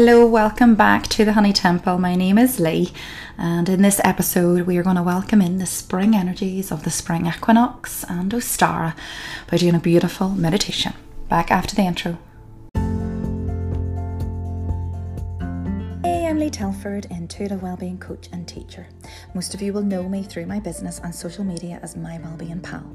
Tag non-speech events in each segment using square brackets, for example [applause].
Hello, welcome back to the Honey Temple. My name is Lee, and in this episode, we are going to welcome in the spring energies of the spring equinox and Ostara by doing a beautiful meditation. Back after the intro. Hey, I'm Lee Telford, intuitive wellbeing coach and teacher. Most of you will know me through my business and social media as My Wellbeing Pal.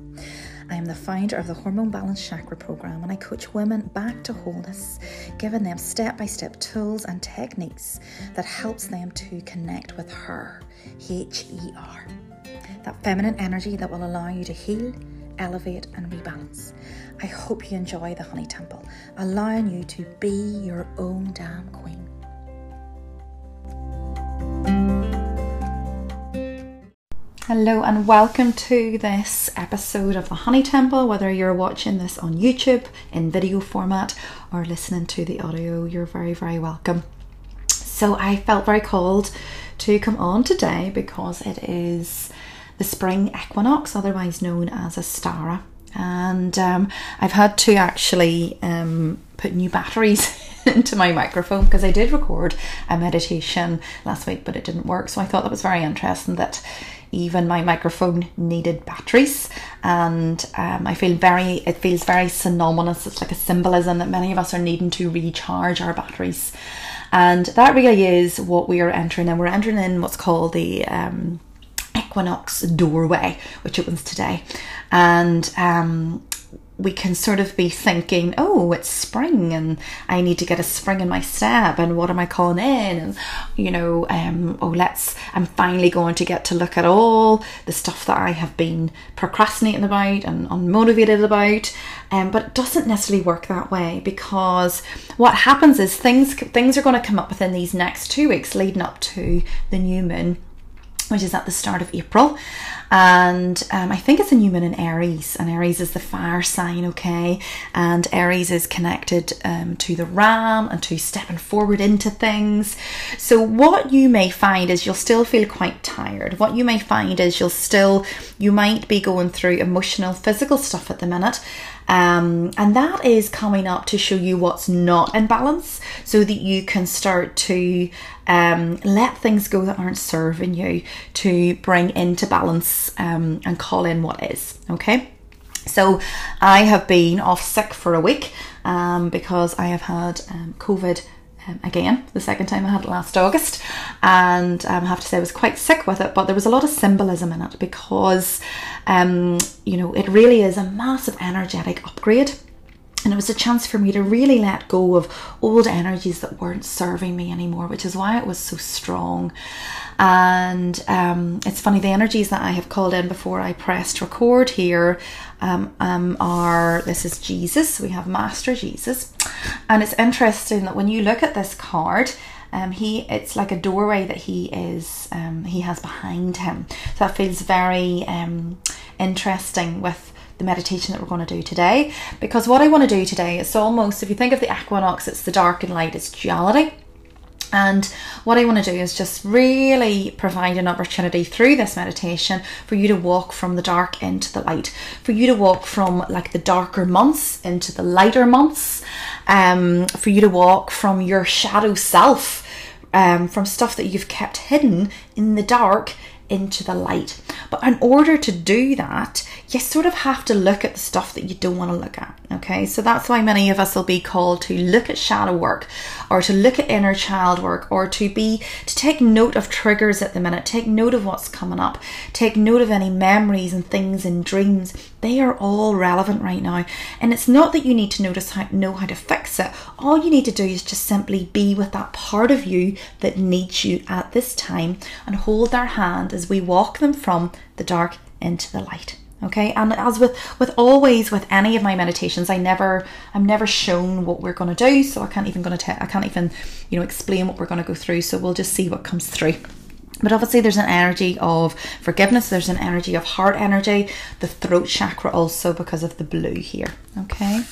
I am the founder of the Hormone Balance Chakra program and I coach women back to wholeness, giving them step by step tools and techniques that helps them to connect with her, H E R. That feminine energy that will allow you to heal, elevate, and rebalance. I hope you enjoy the Honey Temple, allowing you to be your own damn queen. Hello and welcome to this episode of the Honey Temple. Whether you're watching this on YouTube in video format or listening to the audio, you're very, very welcome. So, I felt very called to come on today because it is the spring equinox, otherwise known as Ostara. And um, I've had to actually um, put new batteries [laughs] into my microphone because I did record a meditation last week, but it didn't work. So I thought that was very interesting that even my microphone needed batteries. And um, i feel very it feels very synonymous. It's like a symbolism that many of us are needing to recharge our batteries. And that really is what we are entering And we're entering in what's called the um, equinox doorway which opens today. And um, we can sort of be thinking, oh, it's spring and I need to get a spring in my step and what am I calling in? And, you know, um, oh, let's, I'm finally going to get to look at all the stuff that I have been procrastinating about and unmotivated about. Um, but it doesn't necessarily work that way because what happens is things, things are going to come up within these next two weeks leading up to the new moon which is at the start of April. And um, I think it's a new moon in Aries, and Aries is the fire sign, okay? And Aries is connected um, to the ram and to stepping forward into things. So, what you may find is you'll still feel quite tired. What you may find is you'll still, you might be going through emotional, physical stuff at the minute. Um, and that is coming up to show you what's not in balance so that you can start to um, let things go that aren't serving you to bring into balance um, and call in what is. Okay. So I have been off sick for a week um, because I have had um, COVID um, again, the second time I had it last August, and um, I have to say I was quite sick with it, but there was a lot of symbolism in it because, um, you know, it really is a massive energetic upgrade. And it was a chance for me to really let go of old energies that weren't serving me anymore, which is why it was so strong. And um, it's funny, the energies that I have called in before I pressed record here um, um, are this is Jesus, we have Master Jesus. And it's interesting that when you look at this card, um, he it's like a doorway that he is um, he has behind him. So that feels very um, interesting with the meditation that we're going to do today. Because what I want to do today is almost if you think of the equinox it's the dark and light it's duality. And what I want to do is just really provide an opportunity through this meditation for you to walk from the dark into the light, for you to walk from like the darker months into the lighter months, um, for you to walk from your shadow self, um, from stuff that you've kept hidden in the dark into the light. But in order to do that, you sort of have to look at the stuff that you don't want to look at. Okay, so that's why many of us will be called to look at shadow work or to look at inner child work or to be to take note of triggers at the minute, take note of what's coming up, take note of any memories and things and dreams. They are all relevant right now. And it's not that you need to notice how know how to fix it. All you need to do is just simply be with that part of you that needs you at this time and hold their hand as we walk them from the dark into the light okay and as with with always with any of my meditations i never i'm never shown what we're going to do so i can't even going to i can't even you know explain what we're going to go through so we'll just see what comes through but obviously, there's an energy of forgiveness, there's an energy of heart energy, the throat chakra also because of the blue here. Okay,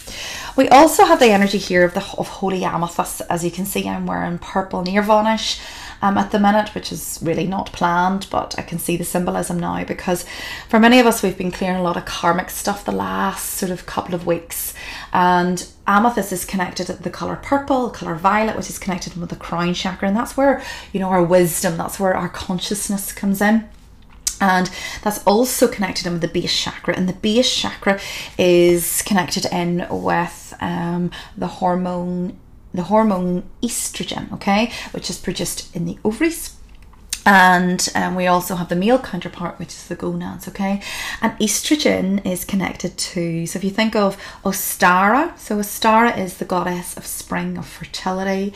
We also have the energy here of the of holy amethyst. As you can see, I'm wearing purple nirvanish um, at the minute, which is really not planned, but I can see the symbolism now because for many of us, we've been clearing a lot of karmic stuff the last sort of couple of weeks. And amethyst is connected to the color purple, color violet, which is connected with the crown chakra, and that's where you know our wisdom, that's where our consciousness comes in. And that's also connected in with the base chakra. And the base chakra is connected in with um, the hormone the hormone estrogen, okay, which is produced in the ovaries. And um, we also have the male counterpart, which is the gonads, okay? And estrogen is connected to, so if you think of Ostara, so Ostara is the goddess of spring, of fertility,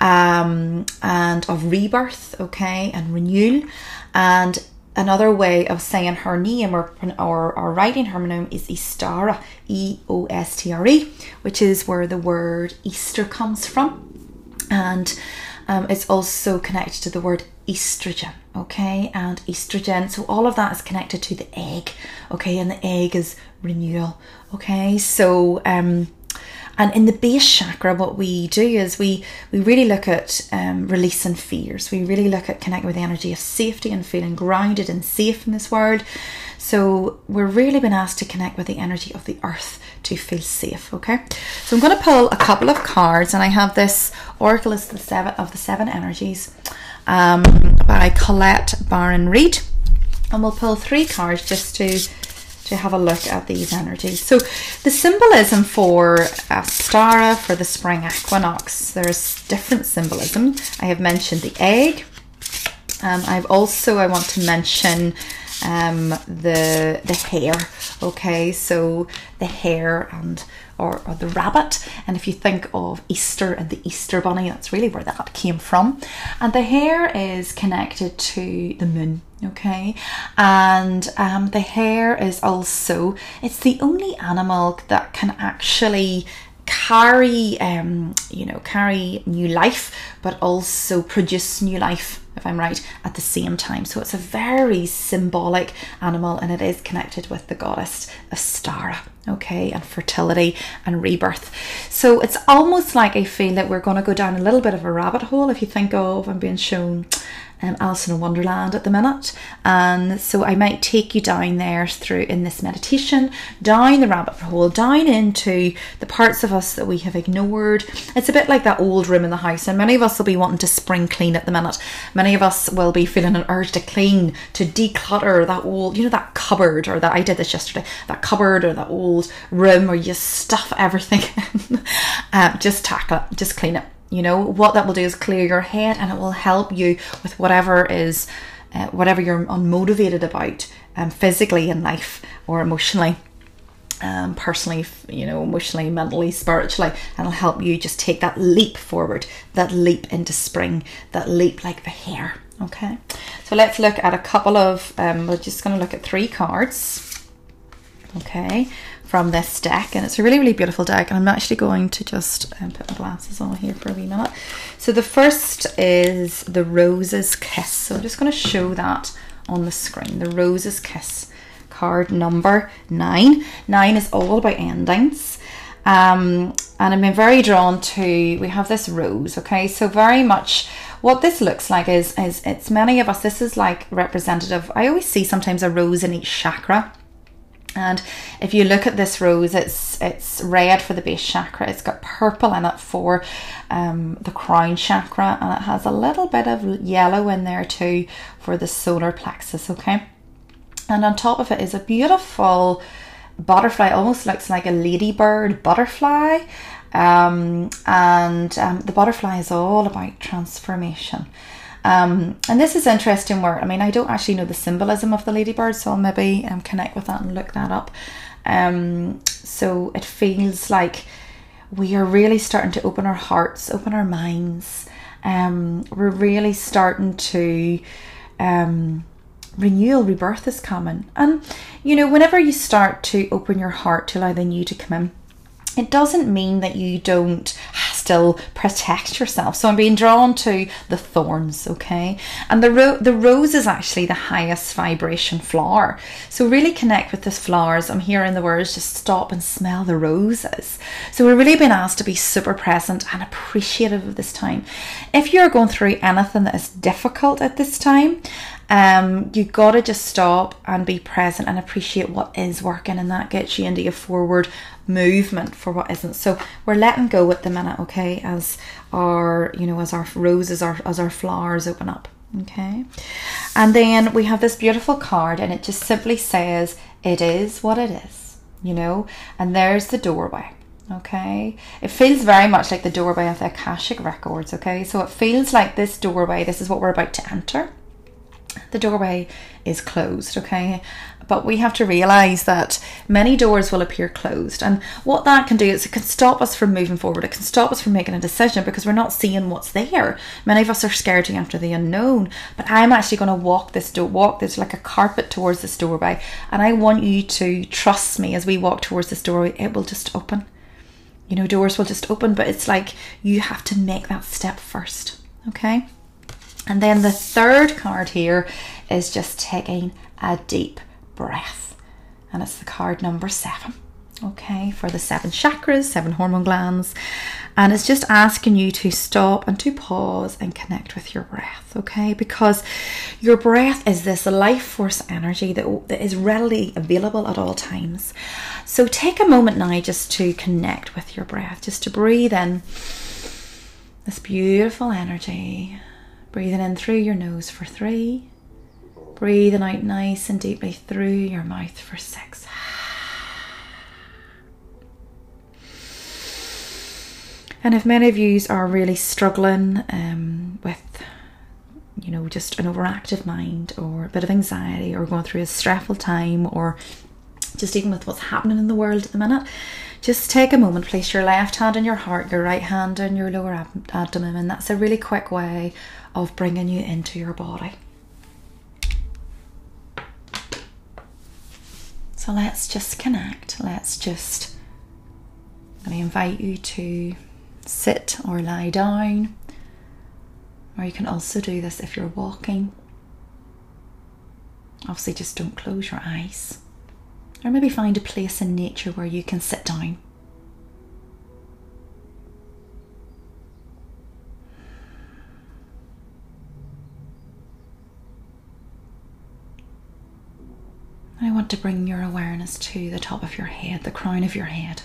um, and of rebirth, okay, and renewal. And another way of saying her name or, or, or writing her name is Eostre, E O S T R E, which is where the word Easter comes from. And um, it's also connected to the word estrogen, okay? And estrogen, so all of that is connected to the egg, okay? And the egg is renewal, okay? So, um, and in the base chakra, what we do is we we really look at um, releasing fears. We really look at connecting with the energy of safety and feeling grounded and safe in this world. So we're really been asked to connect with the energy of the earth to feel safe. Okay, so I'm going to pull a couple of cards, and I have this Oracle is the seven of the seven energies um, by Colette Baron Reid, and we'll pull three cards just to to have a look at these energies. So the symbolism for Ostara, for the spring equinox, there's different symbolism. I have mentioned the egg. Um, I've also, I want to mention um, the the hare. Okay, so the hare and or, or the rabbit. And if you think of Easter and the Easter bunny, that's really where that came from. And the hare is connected to the moon okay and um, the hare is also it's the only animal that can actually carry um, you know carry new life but also produce new life if i'm right at the same time. So it's a very symbolic animal and it is connected with the goddess Ostara, okay and fertility and rebirth. So it's almost like i feel that we're going to go down a little bit of a rabbit hole if you think of i'm being shown um, Alice in Wonderland at the minute. And so I might take you down there through in this meditation, down the rabbit hole, down into the parts of us that we have ignored. It's a bit like that old room in the house, and many of us will be wanting to spring clean at the minute. Many of us will be feeling an urge to clean, to declutter that old, you know, that cupboard, or that I did this yesterday, that cupboard or that old room where you stuff everything [laughs] in. um, just tackle it, just clean it you know, what that will do is clear your head and it will help you with whatever is, uh, whatever you're unmotivated about um, physically in life or emotionally. Um, personally, you know, emotionally, mentally, spiritually, and it'll help you just take that leap forward, that leap into spring, that leap like the hare. Okay, so let's look at a couple of. Um, we're just going to look at three cards. Okay, from this deck and it's a really really beautiful deck and I'm actually going to just um, put my glasses on here for a wee minute. So the first is the Rose's Kiss. So I'm just going to show that on the screen. The Rose's Kiss card number nine. Nine is all about endings. Um, and I've been very drawn to, we have this rose, okay? So very much what this looks like is, is it's many of us, this is like representative. I always see sometimes a rose in each chakra. And if you look at this rose, it's it's red for the base chakra. It's got purple in it for um, the crown chakra, and it has a little bit of yellow in there too for the solar plexus. Okay, and on top of it is a beautiful butterfly. Almost looks like a ladybird butterfly, um, and um, the butterfly is all about transformation. Um, and this is interesting where, I mean, I don't actually know the symbolism of the ladybird, so I'll maybe um, connect with that and look that up. Um, so it feels like we are really starting to open our hearts, open our minds. Um, we're really starting to um, renewal, rebirth is coming. And you know, whenever you start to open your heart to allow the new to come in, it doesn't mean that you don't still protect yourself. So I'm being drawn to the thorns, okay? And the ro- the rose is actually the highest vibration flower. So really connect with the flowers. I'm hearing the words just stop and smell the roses. So we're really being asked to be super present and appreciative of this time. If you're going through anything that is difficult at this time, um, you gotta just stop and be present and appreciate what is working, and that gets you into a forward movement for what isn't. So we're letting go at the minute, okay, as our you know as our roses, our as our flowers open up. Okay, and then we have this beautiful card, and it just simply says, It is what it is, you know, and there's the doorway. Okay, it feels very much like the doorway of the Akashic Records. Okay, so it feels like this doorway, this is what we're about to enter the doorway is closed, okay? But we have to realize that many doors will appear closed. And what that can do is it can stop us from moving forward. It can stop us from making a decision because we're not seeing what's there. Many of us are scared to the unknown. But I'm actually going to walk this door, walk this like a carpet towards this doorway. And I want you to trust me as we walk towards this doorway, it will just open. You know, doors will just open, but it's like you have to make that step first, okay? And then the third card here is just taking a deep breath. And it's the card number seven. Okay, for the seven chakras, seven hormone glands. And it's just asking you to stop and to pause and connect with your breath. Okay, because your breath is this life force energy that, that is readily available at all times. So take a moment now just to connect with your breath, just to breathe in this beautiful energy Breathing in through your nose for three. Breathing out nice and deeply through your mouth for six. And if many of you are really struggling um, with, you know, just an overactive mind or a bit of anxiety or going through a stressful time or just even with what's happening in the world at the minute, just take a moment, place your left hand on your heart, your right hand on your lower ab- abdomen, and that's a really quick way of bringing you into your body. So let's just connect. Let's just. I'm going to invite you to sit or lie down, or you can also do this if you're walking. Obviously, just don't close your eyes. Or maybe find a place in nature where you can sit down. I want to bring your awareness to the top of your head, the crown of your head.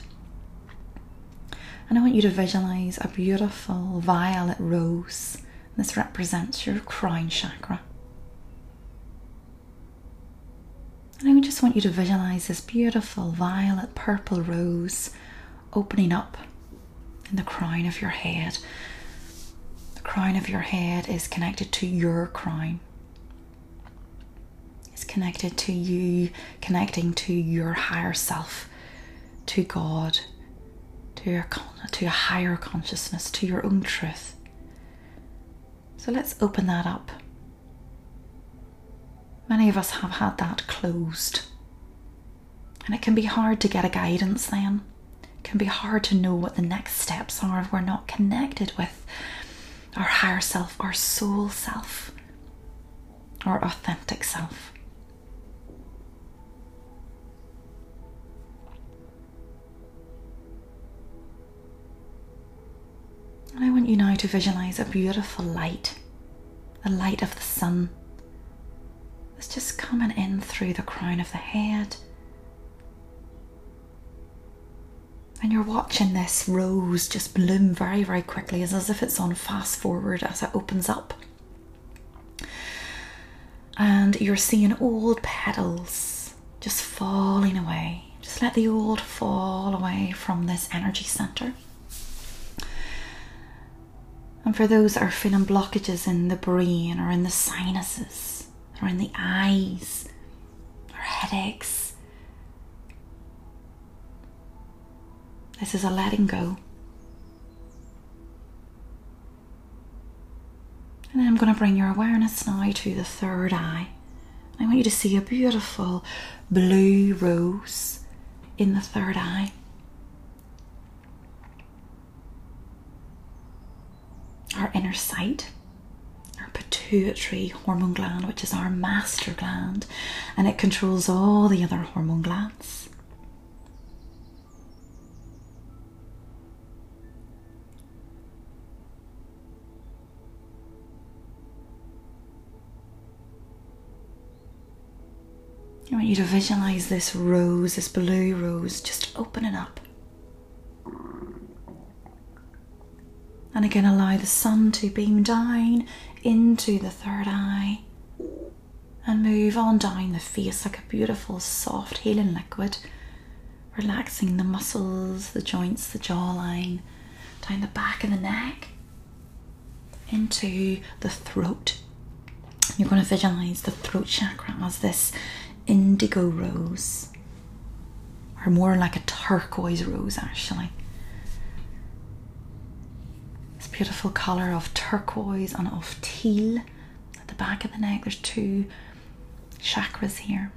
And I want you to visualize a beautiful violet rose. This represents your crown chakra. And I just want you to visualize this beautiful violet purple rose opening up in the crown of your head. The crown of your head is connected to your crown. It's connected to you, connecting to your higher self, to God, to your to a higher consciousness, to your own truth. So let's open that up Many of us have had that closed. And it can be hard to get a guidance then. It can be hard to know what the next steps are if we're not connected with our higher self, our soul self, our authentic self. Want you now to visualize a beautiful light, the light of the sun it's just coming in through the crown of the head. And you're watching this rose just bloom very, very quickly, as if it's on fast forward as it opens up. And you're seeing old petals just falling away. Just let the old fall away from this energy center. And for those that are feeling blockages in the brain or in the sinuses, or in the eyes or headaches. This is a letting go. And then I'm going to bring your awareness now to the third eye. I want you to see a beautiful blue rose in the third eye. Our inner sight, our pituitary hormone gland, which is our master gland, and it controls all the other hormone glands. I want you to visualize this rose, this blue rose, just opening up. And again, allow the sun to beam down into the third eye and move on down the face like a beautiful, soft, healing liquid, relaxing the muscles, the joints, the jawline, down the back of the neck, into the throat. You're going to visualize the throat chakra as this indigo rose, or more like a turquoise rose, actually. Beautiful colour of turquoise and of teal at the back of the neck. There's two chakras here.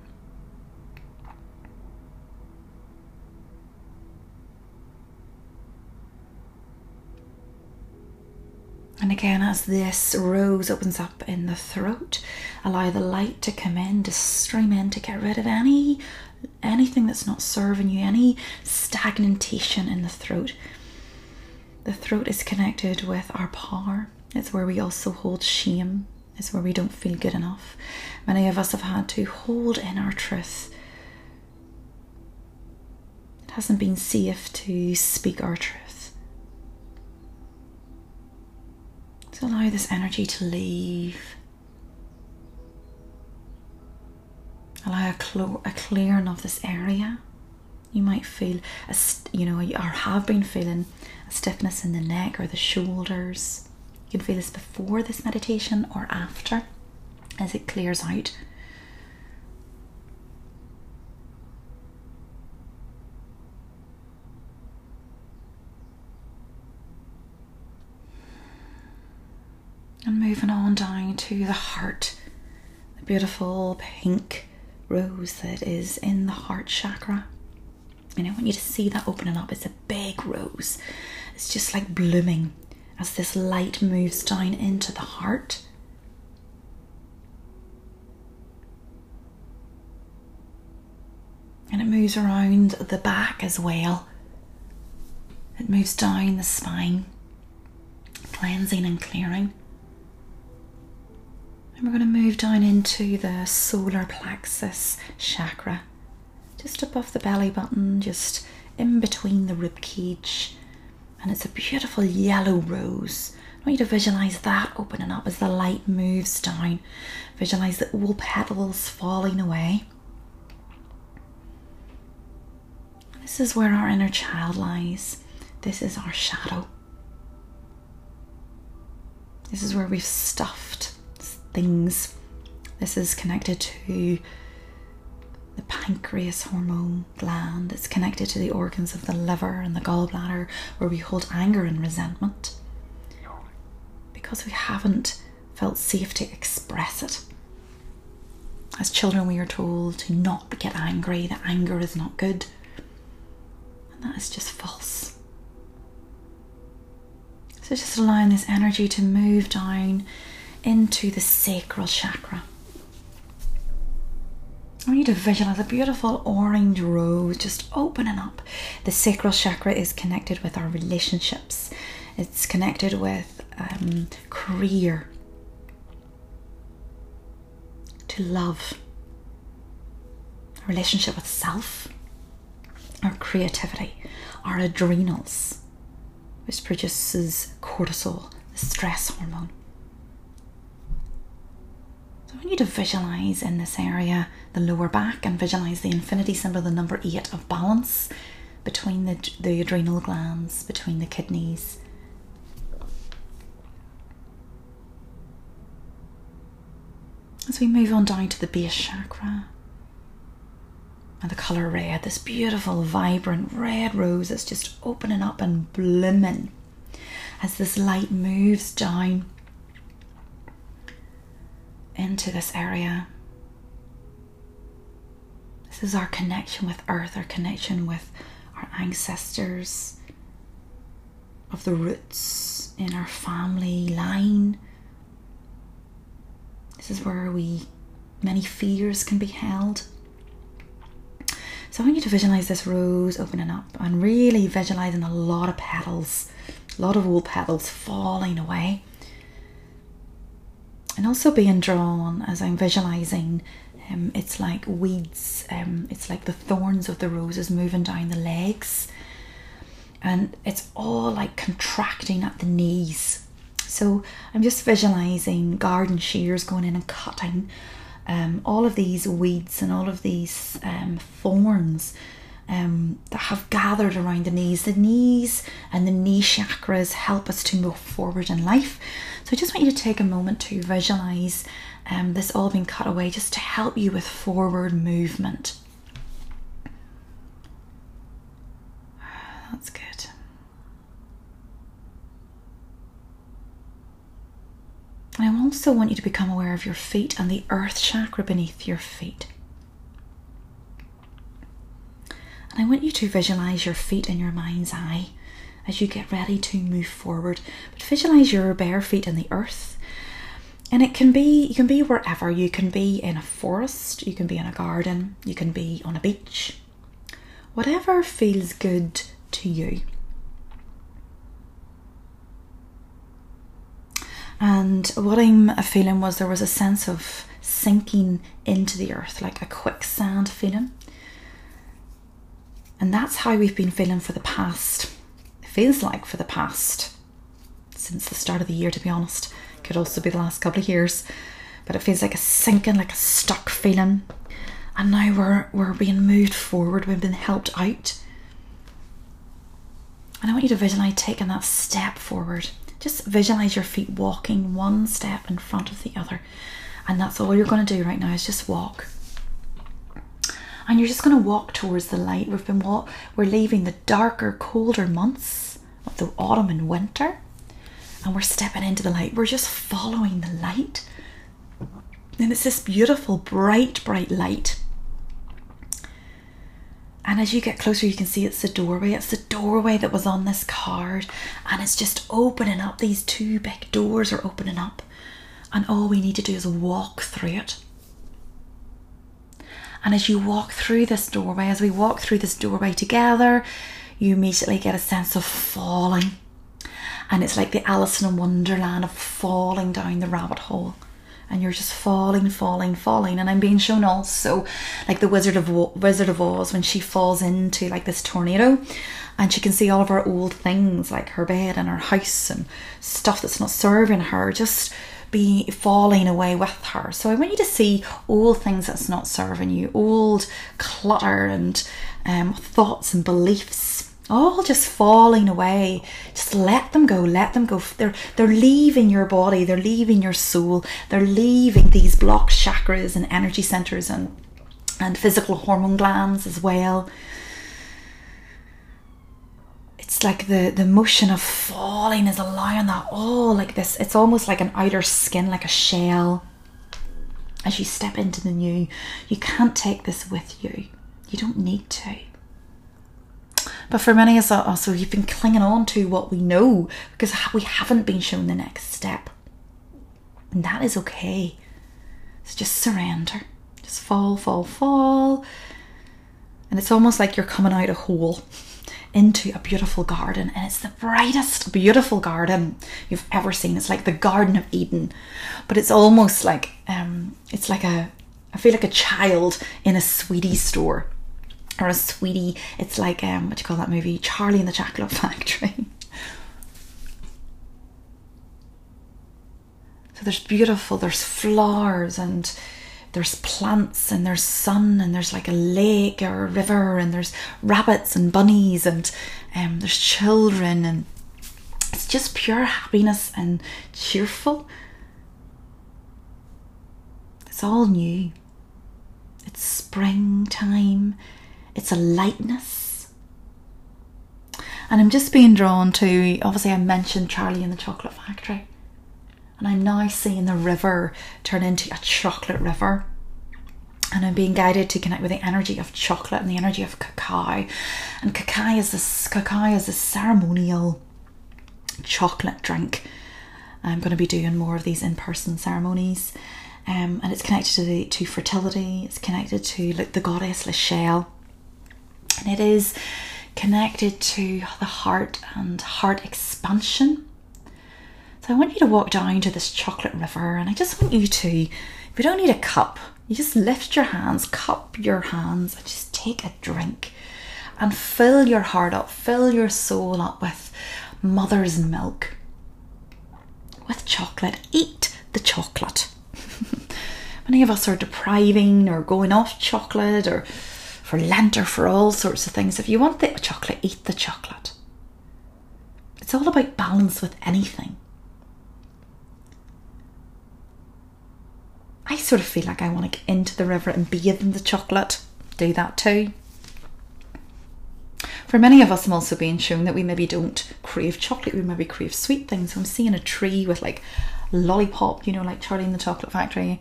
And again, as this rose opens up in the throat, allow the light to come in, to stream in, to get rid of any anything that's not serving you, any stagnation in the throat. The throat is connected with our power. It's where we also hold shame. It's where we don't feel good enough. Many of us have had to hold in our truth. It hasn't been safe to speak our truth. So allow this energy to leave. Allow a, cl- a clearing of this area. You might feel, a st- you know, or have been feeling stiffness in the neck or the shoulders. You can feel this before this meditation or after as it clears out. And moving on down to the heart, the beautiful pink rose that is in the heart chakra. And I want you to see that opening up. It's a big rose. It's just like blooming as this light moves down into the heart. And it moves around the back as well. It moves down the spine, cleansing and clearing. And we're going to move down into the solar plexus chakra, just above the belly button, just in between the rib cage. And it's a beautiful yellow rose. I want you to visualize that opening up as the light moves down. Visualize the all petals falling away. This is where our inner child lies. This is our shadow. This is where we've stuffed things. This is connected to the pancreas hormone gland. It's connected to the organs of the liver and the gallbladder, where we hold anger and resentment because we haven't felt safe to express it. As children, we are told to not get angry, that anger is not good. And that is just false. So, just allowing this energy to move down into the sacral chakra. I want you to visualize a beautiful orange rose just opening up. The sacral chakra is connected with our relationships, it's connected with um, career, to love, relationship with self, our creativity, our adrenals, which produces cortisol, the stress hormone. So I want you to visualize in this area the lower back and visualize the infinity symbol, the number eight of balance between the, the adrenal glands, between the kidneys. As we move on down to the base chakra and the color red, this beautiful, vibrant red rose is just opening up and blooming as this light moves down into this area. This is our connection with Earth, our connection with our ancestors, of the roots in our family line. This is where we many fears can be held. So I want you to visualize this rose opening up and really visualizing a lot of petals, a lot of old petals falling away. And also being drawn as I'm visualizing um, it's like weeds, um, it's like the thorns of the roses moving down the legs, and it's all like contracting at the knees. So I'm just visualizing garden shears going in and cutting um, all of these weeds and all of these um, thorns um, that have gathered around the knees. The knees and the knee chakras help us to move forward in life. So I just want you to take a moment to visualize um, this all being cut away just to help you with forward movement. That's good. I also want you to become aware of your feet and the earth chakra beneath your feet. And I want you to visualize your feet in your mind's eye as you get ready to move forward. But visualize your bare feet in the earth. And it can be you can be wherever. You can be in a forest, you can be in a garden, you can be on a beach. Whatever feels good to you. And what I'm feeling was there was a sense of sinking into the earth, like a quicksand feeling. And that's how we've been feeling for the past, it feels like for the past, since the start of the year, to be honest. Could also be the last couple of years. But it feels like a sinking, like a stuck feeling. And now we're, we're being moved forward, we've been helped out. And I want you to visualize taking that step forward just visualize your feet walking one step in front of the other. And that's all you're going to do right now is just walk. And you're just going to walk towards the light. We've been walk we're leaving the darker, colder months of the autumn and winter. And we're stepping into the light. We're just following the light. And it's this beautiful, bright, bright light. And as you get closer, you can see it's the doorway. It's the doorway that was on this card. And it's just opening up. These two big doors are opening up. And all we need to do is walk through it. And as you walk through this doorway, as we walk through this doorway together, you immediately get a sense of falling. And it's like the Alice in Wonderland of falling down the rabbit hole and you're just falling, falling, falling. And I'm being shown also like the Wizard of Wizard of Oz when she falls into like this tornado, and she can see all of her old things like her bed and her house and stuff that's not serving her just be falling away with her. So I want you to see all things that's not serving you, old clutter and um, thoughts and beliefs all just falling away. Just let them go let them go. They're they're leaving your body they're leaving your soul they're leaving these blocked chakras and energy centers and and physical hormone glands as well. It's like the the motion of falling is allowing that all like this. It's almost like an outer skin like a shell. As you step into the new you can't take this with you. You don't need to but for many of us, also, we've been clinging on to what we know because we haven't been shown the next step. And that is okay. So just surrender. Just fall, fall, fall. And it's almost like you're coming out a hole into a beautiful garden. And it's the brightest, beautiful garden you've ever seen. It's like the Garden of Eden. But it's almost like, um, it's like a, I feel like a child in a sweetie store or a sweetie. It's like um, what do you call that movie? Charlie and the Chocolate Factory. [laughs] so there's beautiful. There's flowers and there's plants and there's sun and there's like a lake or a river and there's rabbits and bunnies and um, there's children and it's just pure happiness and cheerful. It's all new. It's springtime it's a lightness. And I'm just being drawn to, obviously, I mentioned Charlie and the Chocolate Factory. And I'm now seeing the river turn into a chocolate river. And I'm being guided to connect with the energy of chocolate and the energy of cacao. And cacao is this cacao is a ceremonial chocolate drink. I'm going to be doing more of these in person ceremonies. Um, and it's connected to, the, to fertility, it's connected to like the goddess Lachelle, and it is connected to the heart and heart expansion. So I want you to walk down to this chocolate river, and I just want you to, if you don't need a cup, you just lift your hands, cup your hands, and just take a drink and fill your heart up, fill your soul up with mother's milk, with chocolate. Eat the chocolate. [laughs] Many of us are depriving or going off chocolate or for Lent or for all sorts of things. If you want the chocolate, eat the chocolate. It's all about balance with anything. I sort of feel like I want to get into the river and bathe in the chocolate. Do that too. For many of us, I'm also being shown that we maybe don't crave chocolate, we maybe crave sweet things. I'm seeing a tree with like lollipop, you know, like Charlie in the Chocolate Factory.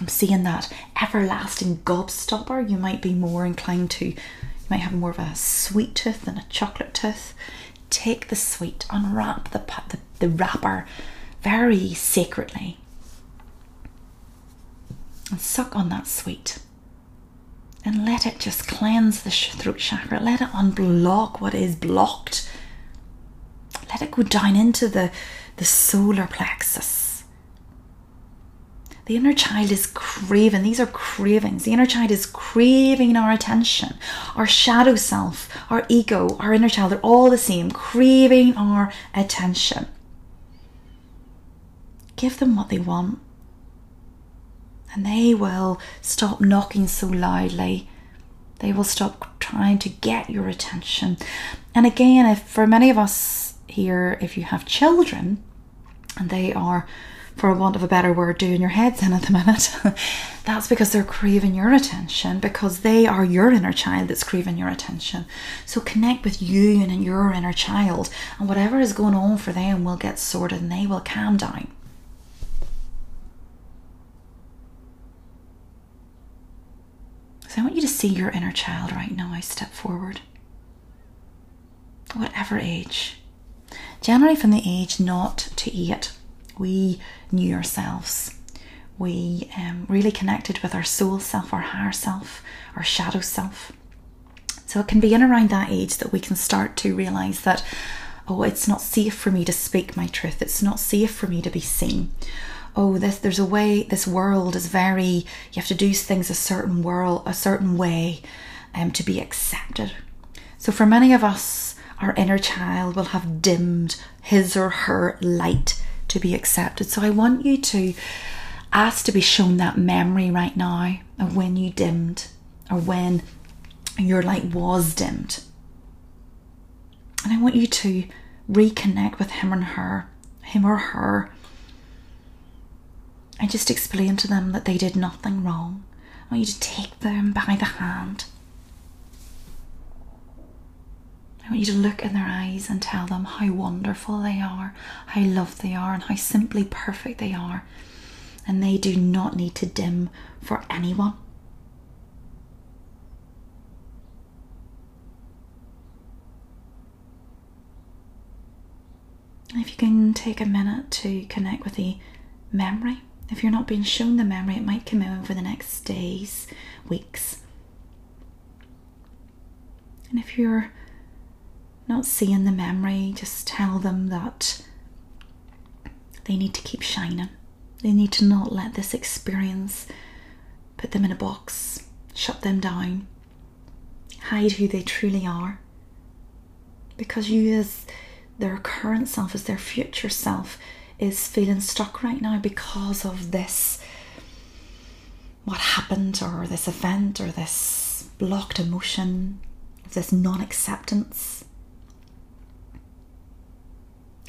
I'm seeing that everlasting gobstopper. You might be more inclined to, you might have more of a sweet tooth than a chocolate tooth. Take the sweet, unwrap the, the, the wrapper very sacredly, and suck on that sweet. And let it just cleanse the throat chakra. Let it unblock what is blocked. Let it go down into the, the solar plexus. The inner child is craving, these are cravings. The inner child is craving our attention. Our shadow self, our ego, our inner child, they're all the same, craving our attention. Give them what they want and they will stop knocking so loudly. They will stop trying to get your attention. And again, if for many of us here, if you have children and they are, for want of a better word, doing your heads in at the minute, [laughs] that's because they're craving your attention because they are your inner child that's craving your attention. So connect with you and your inner child, and whatever is going on for them will get sorted and they will calm down. So I want you to see your inner child right now. I step forward. Whatever age. Generally, from the age not to eight, we knew ourselves. We um, really connected with our soul self, our higher self, our shadow self. So it can be in around that age that we can start to realize that, oh, it's not safe for me to speak my truth. It's not safe for me to be seen oh this there's a way this world is very you have to do things a certain world a certain way um, to be accepted so for many of us our inner child will have dimmed his or her light to be accepted so i want you to ask to be shown that memory right now of when you dimmed or when your light was dimmed and i want you to reconnect with him and her him or her I just explain to them that they did nothing wrong. I want you to take them by the hand. I want you to look in their eyes and tell them how wonderful they are, how loved they are, and how simply perfect they are. And they do not need to dim for anyone. If you can take a minute to connect with the memory if you're not being shown the memory, it might come in over the next days, weeks. And if you're not seeing the memory, just tell them that they need to keep shining. They need to not let this experience put them in a box, shut them down, hide who they truly are. Because you, as their current self, as their future self, is feeling stuck right now because of this what happened or this event or this blocked emotion, this non acceptance.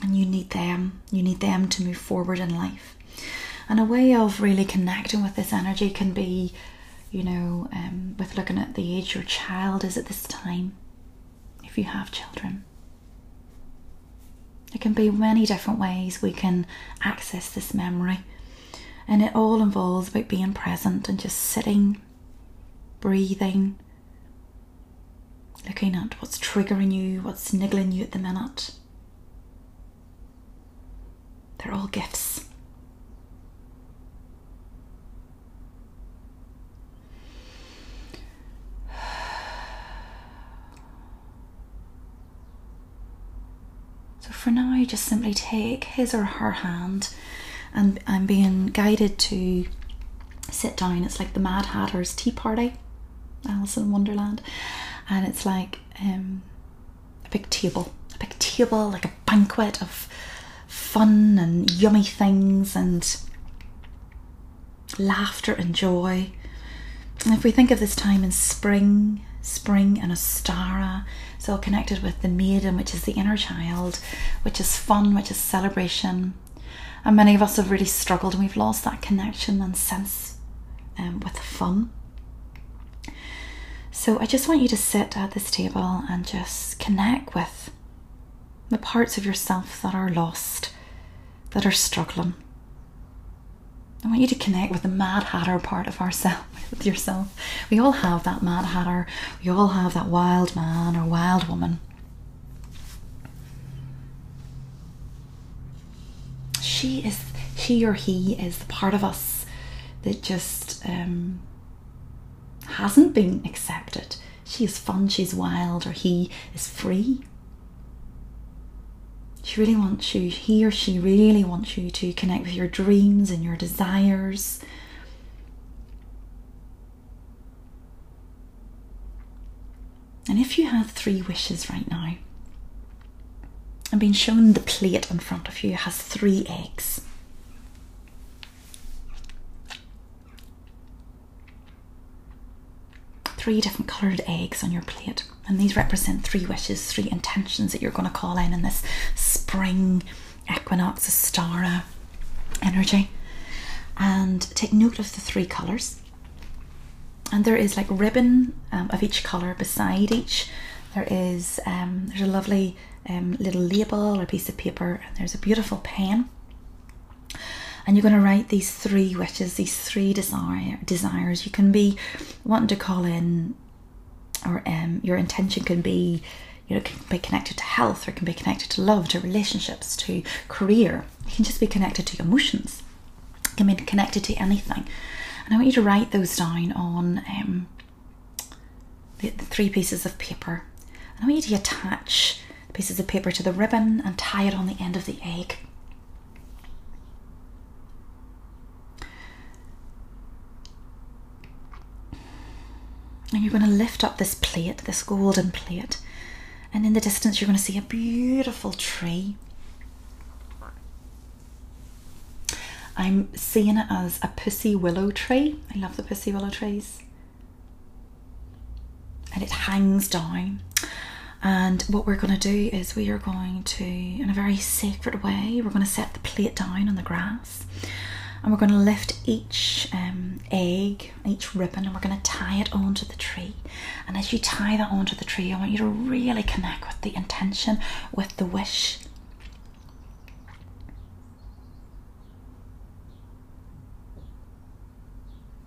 And you need them, you need them to move forward in life. And a way of really connecting with this energy can be, you know, um, with looking at the age your child is at this time, if you have children. There can be many different ways we can access this memory, and it all involves about being present and just sitting, breathing, looking at what's triggering you, what's niggling you at the minute, They're all gifts. So for now, I just simply take his or her hand and I'm being guided to sit down. It's like the Mad Hatter's Tea Party, Alice in Wonderland. And it's like um, a big table, a big table, like a banquet of fun and yummy things and laughter and joy. And if we think of this time in spring, spring and Ostara, so connected with the maiden, which is the inner child, which is fun, which is celebration. And many of us have really struggled and we've lost that connection and sense um, with fun. So I just want you to sit at this table and just connect with the parts of yourself that are lost, that are struggling. I want you to connect with the Mad Hatter part of ourselves, [laughs] with yourself. We all have that Mad Hatter. We all have that wild man or wild woman. She is, she or he is the part of us that just um, hasn't been accepted. She is fun, she's wild, or he is free. She really wants you, he or she really wants you to connect with your dreams and your desires. And if you have three wishes right now, and being shown the plate in front of you has three eggs. Three different coloured eggs on your plate, and these represent three wishes, three intentions that you're going to call in in this spring equinox, Ostara energy. And take note of the three colours. And there is like ribbon um, of each colour beside each. There is um, there's a lovely um, little label or piece of paper, and there's a beautiful pen. And you're going to write these three wishes, these three desire desires. You can be wanting to call in, or um, your intention can be, you know, can be connected to health, or it can be connected to love, to relationships, to career. It can just be connected to your emotions. It can be connected to anything. And I want you to write those down on um, the, the three pieces of paper. And I want you to attach pieces of paper to the ribbon and tie it on the end of the egg. And you're going to lift up this plate, this golden plate, and in the distance, you're going to see a beautiful tree. I'm seeing it as a pussy willow tree. I love the pussy willow trees. And it hangs down. And what we're going to do is we are going to, in a very sacred way, we're going to set the plate down on the grass and we're going to lift each um, egg, each ribbon, and we're going to tie it onto the tree. And as you tie that onto the tree, I want you to really connect with the intention, with the wish.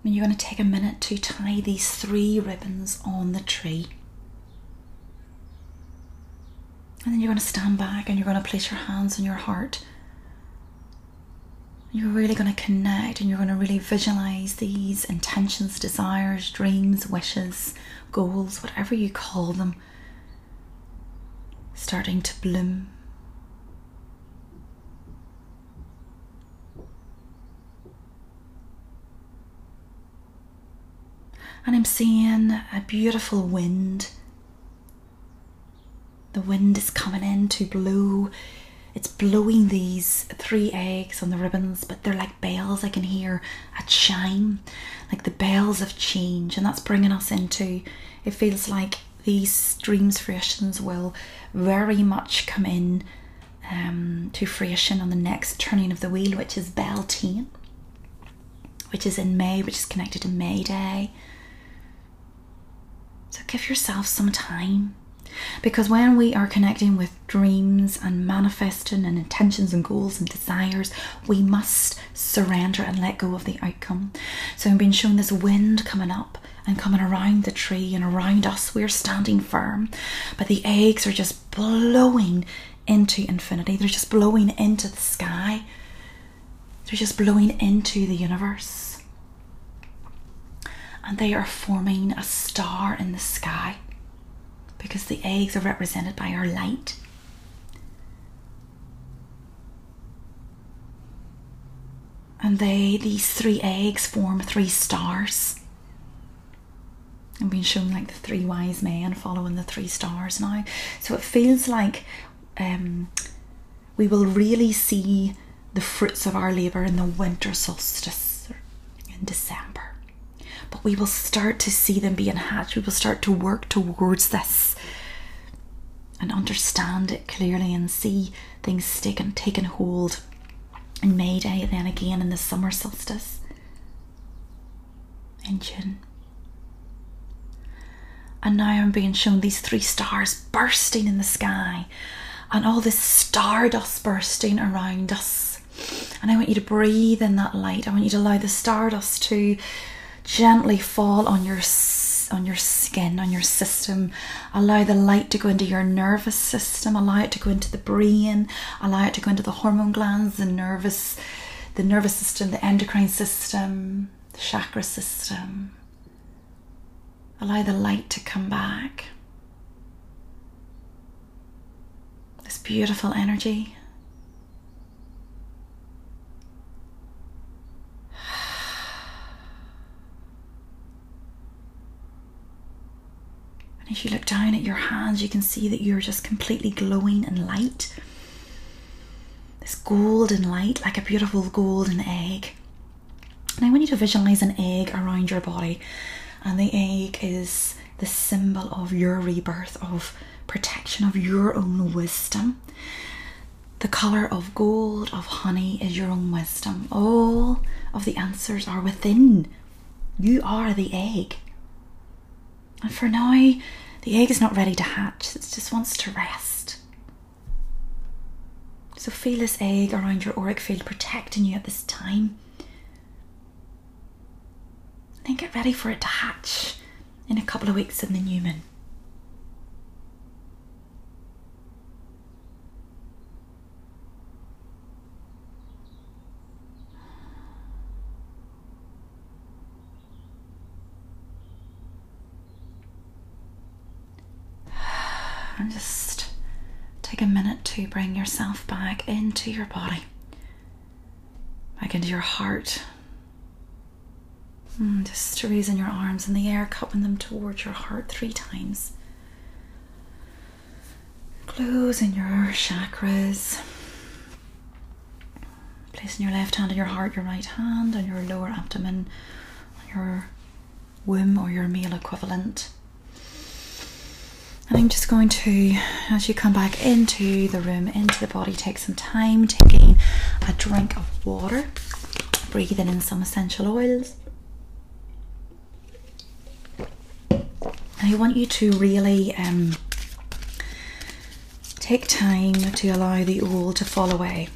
And you're going to take a minute to tie these three ribbons on the tree. And then you're going to stand back and you're going to place your hands on your heart you're really going to connect and you're going to really visualize these intentions, desires, dreams, wishes, goals, whatever you call them, starting to bloom. And I'm seeing a beautiful wind. The wind is coming in to blow it's blowing these three eggs on the ribbons, but they're like bells. I can hear a chime, like the bells of change, and that's bringing us into it feels like these dreams fruitions will very much come in um, to fruition on the next turning of the wheel, which is Beltane, which is in May, which is connected to May Day. So give yourself some time because when we are connecting with dreams and manifesting and intentions and goals and desires, we must surrender and let go of the outcome. So I'm being shown this wind coming up and coming around the tree and around us. We're standing firm, but the eggs are just blowing into infinity. They're just blowing into the sky. They're just blowing into the universe. And they are forming a star in the sky because the eggs are represented by our light. And they, these three eggs, form three stars. I'm being shown like the three wise men following the three stars now. So it feels like um, we will really see the fruits of our labour in the winter solstice in December. But we will start to see them being hatched. We will start to work towards this and understand it clearly and see things taken taken hold in May Day, then again in the summer solstice in June. And now I'm being shown these three stars bursting in the sky and all this stardust bursting around us. And I want you to breathe in that light. I want you to allow the stardust to gently fall on your on your skin, on your system. Allow the light to go into your nervous system. Allow it to go into the brain. Allow it to go into the hormone glands, the nervous, the nervous system, the endocrine system, the chakra system. Allow the light to come back. This beautiful energy. And as you look down at your hands, you can see that you're just completely glowing in light. This golden light, like a beautiful golden egg. And I want you to visualize an egg around your body and the egg is the symbol of your rebirth, of protection, of your own wisdom. The colour of gold, of honey, is your own wisdom. All of the answers are within. You are the egg. And for now, the egg is not ready to hatch, it just wants to rest. So feel this egg around your auric field protecting you at this time then get ready for it to hatch in a couple of weeks in the new moon. And just take a minute to bring yourself back into your body, back into your heart, Mm, just raising your arms in the air, cupping them towards your heart three times. Closing your chakras. Placing your left hand on your heart, your right hand on your lower abdomen, on your womb or your male equivalent. And I'm just going to, as you come back into the room, into the body, take some time taking a drink of water, breathing in some essential oils. I want you to really um, take time to allow the oil to fall away.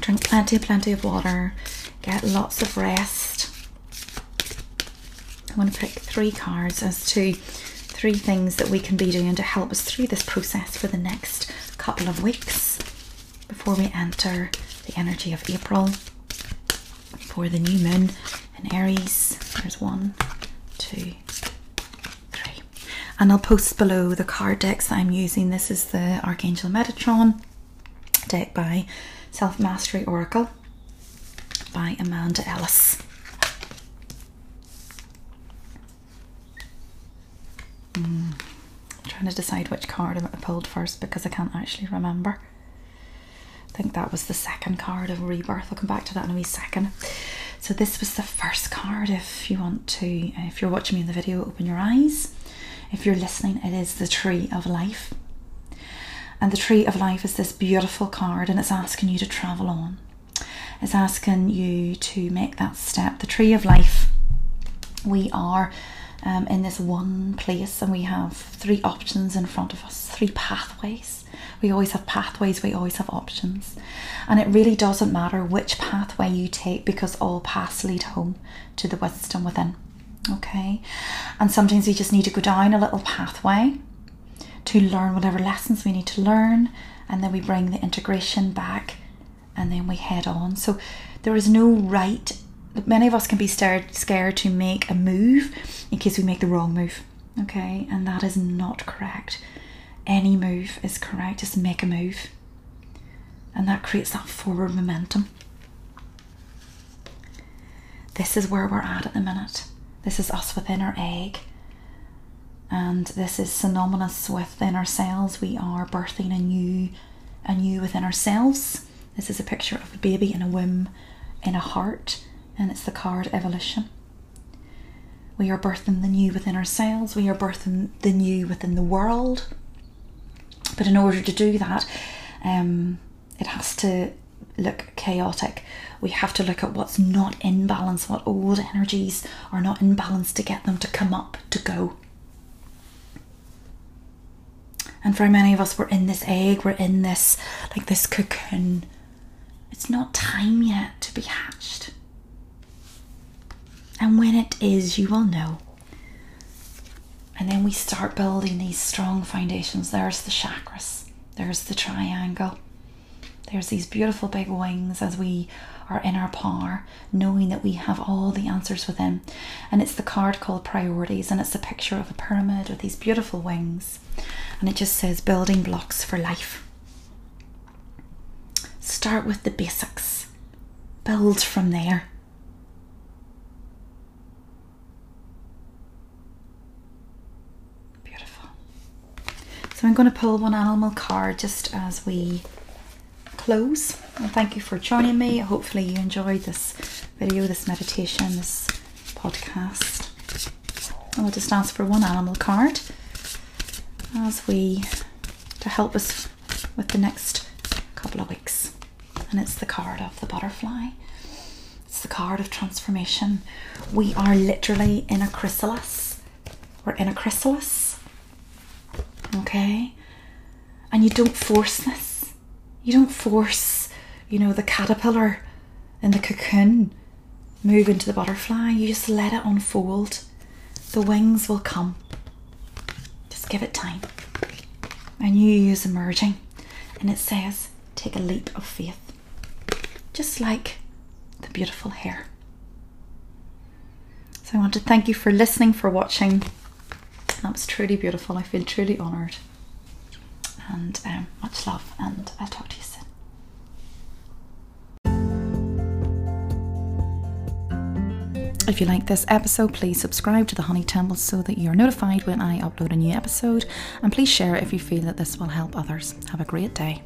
Drink plenty, plenty of water, get lots of rest. I want to pick three cards as to three things that we can be doing to help us through this process for the next couple of weeks before we enter the energy of April for the new moon in Aries. There's one, two, three. and I'll post below the card decks that I'm using. This is the Archangel Metatron deck by Self Mastery Oracle by Amanda Ellis. Mm. I'm trying to decide which card I pulled first because I can't actually remember. I think that was the second card of Rebirth. I'll come back to that in a wee second. So this was the first card. If you want to, if you're watching me in the video, open your eyes if you're listening, it is the Tree of Life. And the Tree of Life is this beautiful card and it's asking you to travel on. It's asking you to make that step. The Tree of Life, we are um, in this one place and we have three options in front of us, three pathways. We always have pathways, we always have options. And it really doesn't matter which pathway you take because all paths lead home to the wisdom within. Okay, and sometimes we just need to go down a little pathway to learn whatever lessons we need to learn, and then we bring the integration back and then we head on. So there is no right. Many of us can be scared, scared to make a move in case we make the wrong move. Okay, and that is not correct. Any move is correct. Just make a move, and that creates that forward momentum. This is where we're at at the minute. This is us within our egg. And this is synonymous within ourselves. We are birthing a new, a new within ourselves. This is a picture of a baby in a womb, in a heart, and it's the card evolution. We are birthing the new within ourselves. We are birthing the new within the world. But in order to do that, um, it has to look chaotic. We have to look at what's not in balance, what old energies are not in balance to get them to come up, to go. And for many of us, we're in this egg, we're in this, like this cocoon. It's not time yet to be hatched. And when it is, you will know. And then we start building these strong foundations. There's the chakras, there's the triangle, there's these beautiful big wings as we are in our power, knowing that we have all the answers within. And it's the card called Priorities, and it's a picture of a pyramid with these beautiful wings. And it just says building blocks for life. Start with the basics, build from there. Beautiful. So I'm going to pull one animal card just as we close. And thank you for joining me. Hopefully, you enjoyed this video, this meditation, this podcast. I will just ask for one animal card as we to help us with the next couple of weeks. And it's the card of the butterfly. It's the card of transformation. We are literally in a chrysalis. We're in a chrysalis. Okay? And you don't force this you don't force, you know, the caterpillar in the cocoon move into the butterfly. You just let it unfold. The wings will come. Just give it time. And you is emerging. And it says, take a leap of faith. Just like the beautiful hare. So I want to thank you for listening, for watching. That was truly beautiful. I feel truly honoured and um, much love, and I'll talk to you soon. If you like this episode, please subscribe to the Honey Temple so that you are notified when I upload a new episode, and please share if you feel that this will help others. Have a great day.